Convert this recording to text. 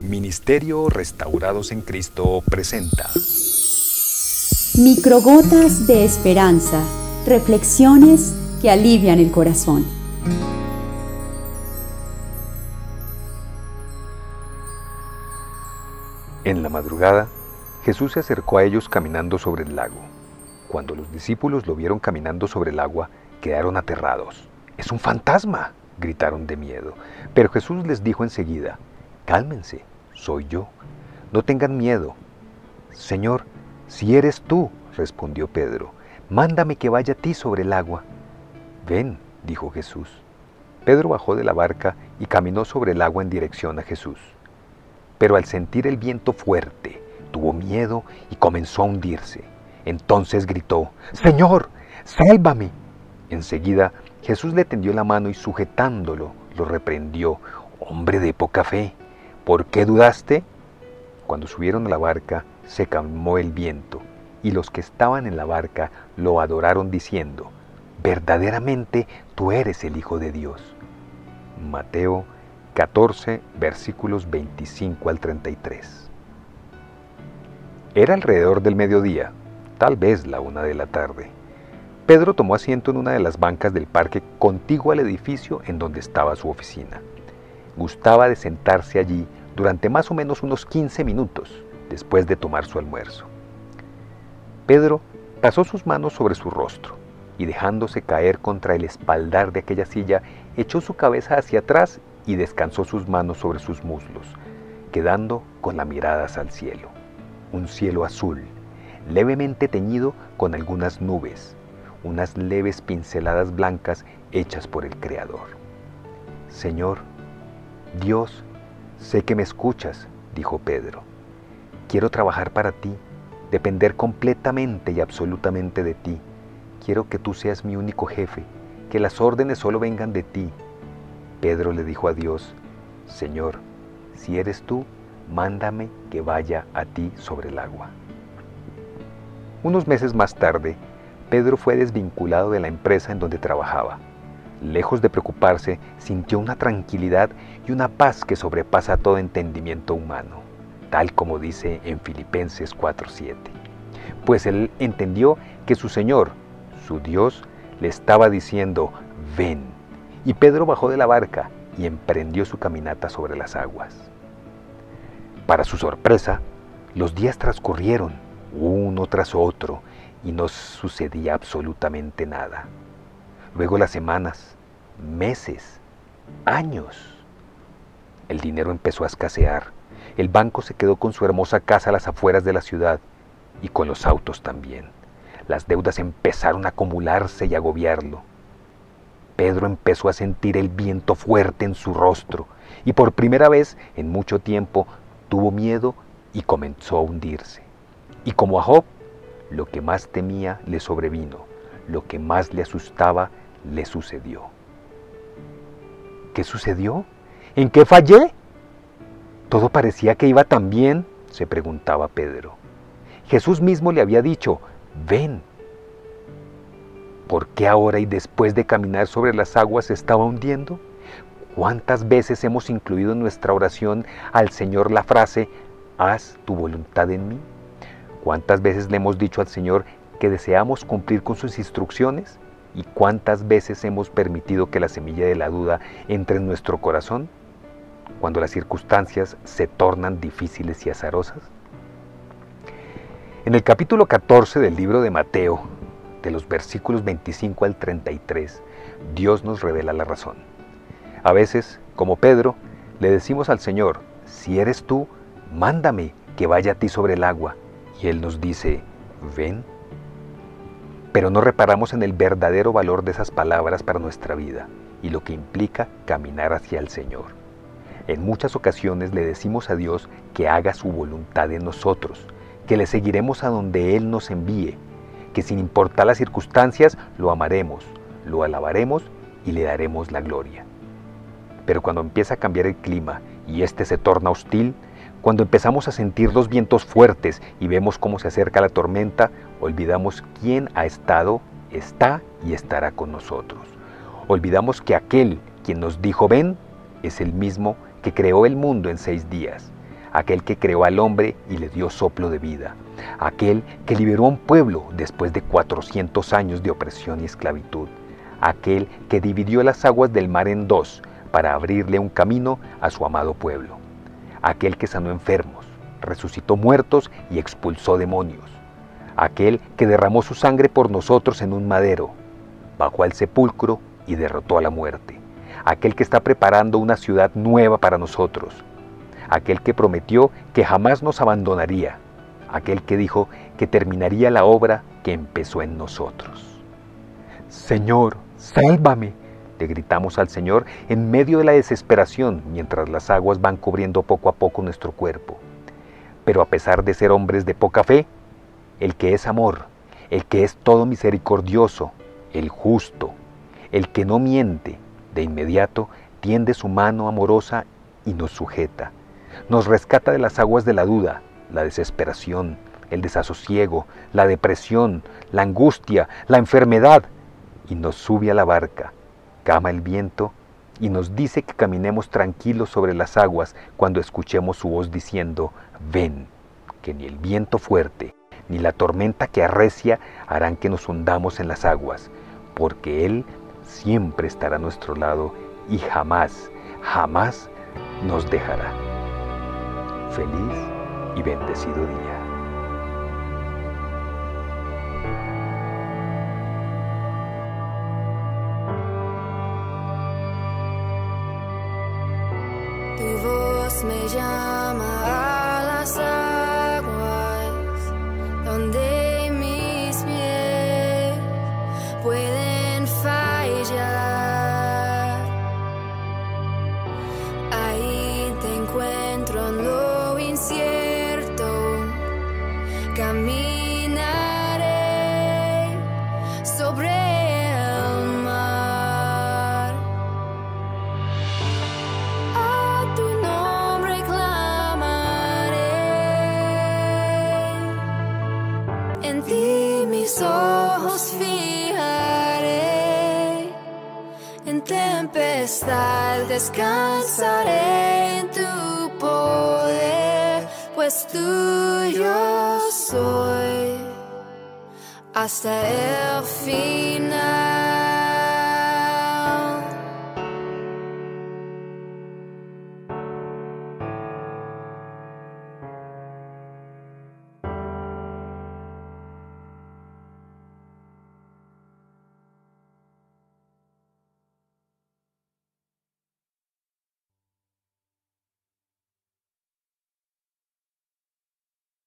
Ministerio Restaurados en Cristo presenta Microgotas de Esperanza, reflexiones que alivian el corazón. En la madrugada, Jesús se acercó a ellos caminando sobre el lago. Cuando los discípulos lo vieron caminando sobre el agua, quedaron aterrados. Es un fantasma, gritaron de miedo. Pero Jesús les dijo enseguida, cálmense, soy yo, no tengan miedo. Señor, si eres tú, respondió Pedro, mándame que vaya a ti sobre el agua. Ven, dijo Jesús. Pedro bajó de la barca y caminó sobre el agua en dirección a Jesús. Pero al sentir el viento fuerte, tuvo miedo y comenzó a hundirse. Entonces gritó, Señor, sálvame. Enseguida Jesús le tendió la mano y sujetándolo, lo reprendió, Hombre de poca fe, ¿por qué dudaste? Cuando subieron a la barca, se calmó el viento, y los que estaban en la barca lo adoraron diciendo, verdaderamente tú eres el Hijo de Dios. Mateo 14, versículos 25 al 33. Era alrededor del mediodía, tal vez la una de la tarde. Pedro tomó asiento en una de las bancas del parque contiguo al edificio en donde estaba su oficina. Gustaba de sentarse allí durante más o menos unos 15 minutos después de tomar su almuerzo. Pedro pasó sus manos sobre su rostro y dejándose caer contra el espaldar de aquella silla, echó su cabeza hacia atrás y descansó sus manos sobre sus muslos, quedando con la mirada el cielo. Un cielo azul, levemente teñido con algunas nubes, unas leves pinceladas blancas hechas por el Creador. Señor, Dios, sé que me escuchas, dijo Pedro. Quiero trabajar para ti, depender completamente y absolutamente de ti. Quiero que tú seas mi único jefe, que las órdenes solo vengan de ti. Pedro le dijo a Dios, Señor, si eres tú, mándame que vaya a ti sobre el agua. Unos meses más tarde, Pedro fue desvinculado de la empresa en donde trabajaba. Lejos de preocuparse, sintió una tranquilidad y una paz que sobrepasa todo entendimiento humano, tal como dice en Filipenses 4:7. Pues él entendió que su Señor, su Dios, le estaba diciendo, ven. Y Pedro bajó de la barca y emprendió su caminata sobre las aguas. Para su sorpresa, los días transcurrieron, uno tras otro, y no sucedía absolutamente nada. Luego las semanas, meses, años. El dinero empezó a escasear. El banco se quedó con su hermosa casa a las afueras de la ciudad y con los autos también. Las deudas empezaron a acumularse y agobiarlo. Pedro empezó a sentir el viento fuerte en su rostro y por primera vez en mucho tiempo tuvo miedo y comenzó a hundirse. Y como a Job, lo que más temía le sobrevino, lo que más le asustaba le sucedió. ¿Qué sucedió? ¿En qué fallé? Todo parecía que iba tan bien, se preguntaba Pedro. Jesús mismo le había dicho, ven. ¿Por qué ahora y después de caminar sobre las aguas se estaba hundiendo? ¿Cuántas veces hemos incluido en nuestra oración al Señor la frase, haz tu voluntad en mí? ¿Cuántas veces le hemos dicho al Señor que deseamos cumplir con sus instrucciones? ¿Y cuántas veces hemos permitido que la semilla de la duda entre en nuestro corazón cuando las circunstancias se tornan difíciles y azarosas? En el capítulo 14 del libro de Mateo, de los versículos 25 al 33, Dios nos revela la razón. A veces, como Pedro, le decimos al Señor, si eres tú, mándame que vaya a ti sobre el agua y Él nos dice, ven. Pero no reparamos en el verdadero valor de esas palabras para nuestra vida y lo que implica caminar hacia el Señor. En muchas ocasiones le decimos a Dios que haga su voluntad en nosotros, que le seguiremos a donde Él nos envíe, que sin importar las circunstancias lo amaremos, lo alabaremos y le daremos la gloria. Pero cuando empieza a cambiar el clima y éste se torna hostil, cuando empezamos a sentir los vientos fuertes y vemos cómo se acerca la tormenta, olvidamos quién ha estado, está y estará con nosotros. Olvidamos que aquel quien nos dijo ven es el mismo que creó el mundo en seis días, aquel que creó al hombre y le dio soplo de vida, aquel que liberó a un pueblo después de 400 años de opresión y esclavitud, aquel que dividió las aguas del mar en dos para abrirle un camino a su amado pueblo, aquel que sanó enfermos, resucitó muertos y expulsó demonios, aquel que derramó su sangre por nosotros en un madero, bajó al sepulcro y derrotó a la muerte, aquel que está preparando una ciudad nueva para nosotros, aquel que prometió que jamás nos abandonaría, aquel que dijo que terminaría la obra que empezó en nosotros. Señor, sálvame, le gritamos al Señor en medio de la desesperación mientras las aguas van cubriendo poco a poco nuestro cuerpo. Pero a pesar de ser hombres de poca fe, el que es amor, el que es todo misericordioso, el justo, el que no miente, de inmediato tiende su mano amorosa y nos sujeta. Nos rescata de las aguas de la duda, la desesperación, el desasosiego, la depresión, la angustia, la enfermedad, y nos sube a la barca, cama el viento y nos dice que caminemos tranquilos sobre las aguas cuando escuchemos su voz diciendo, ven, que ni el viento fuerte, ni la tormenta que arrecia harán que nos hundamos en las aguas, porque Él siempre estará a nuestro lado y jamás, jamás nos dejará. Feliz y bendecido día. Caminaré sobre el mar. A tu nombre clamaré, en ti mis ojos fijaré, en tempestad descansaré en tu poder, pues tuyo soy hasta el final.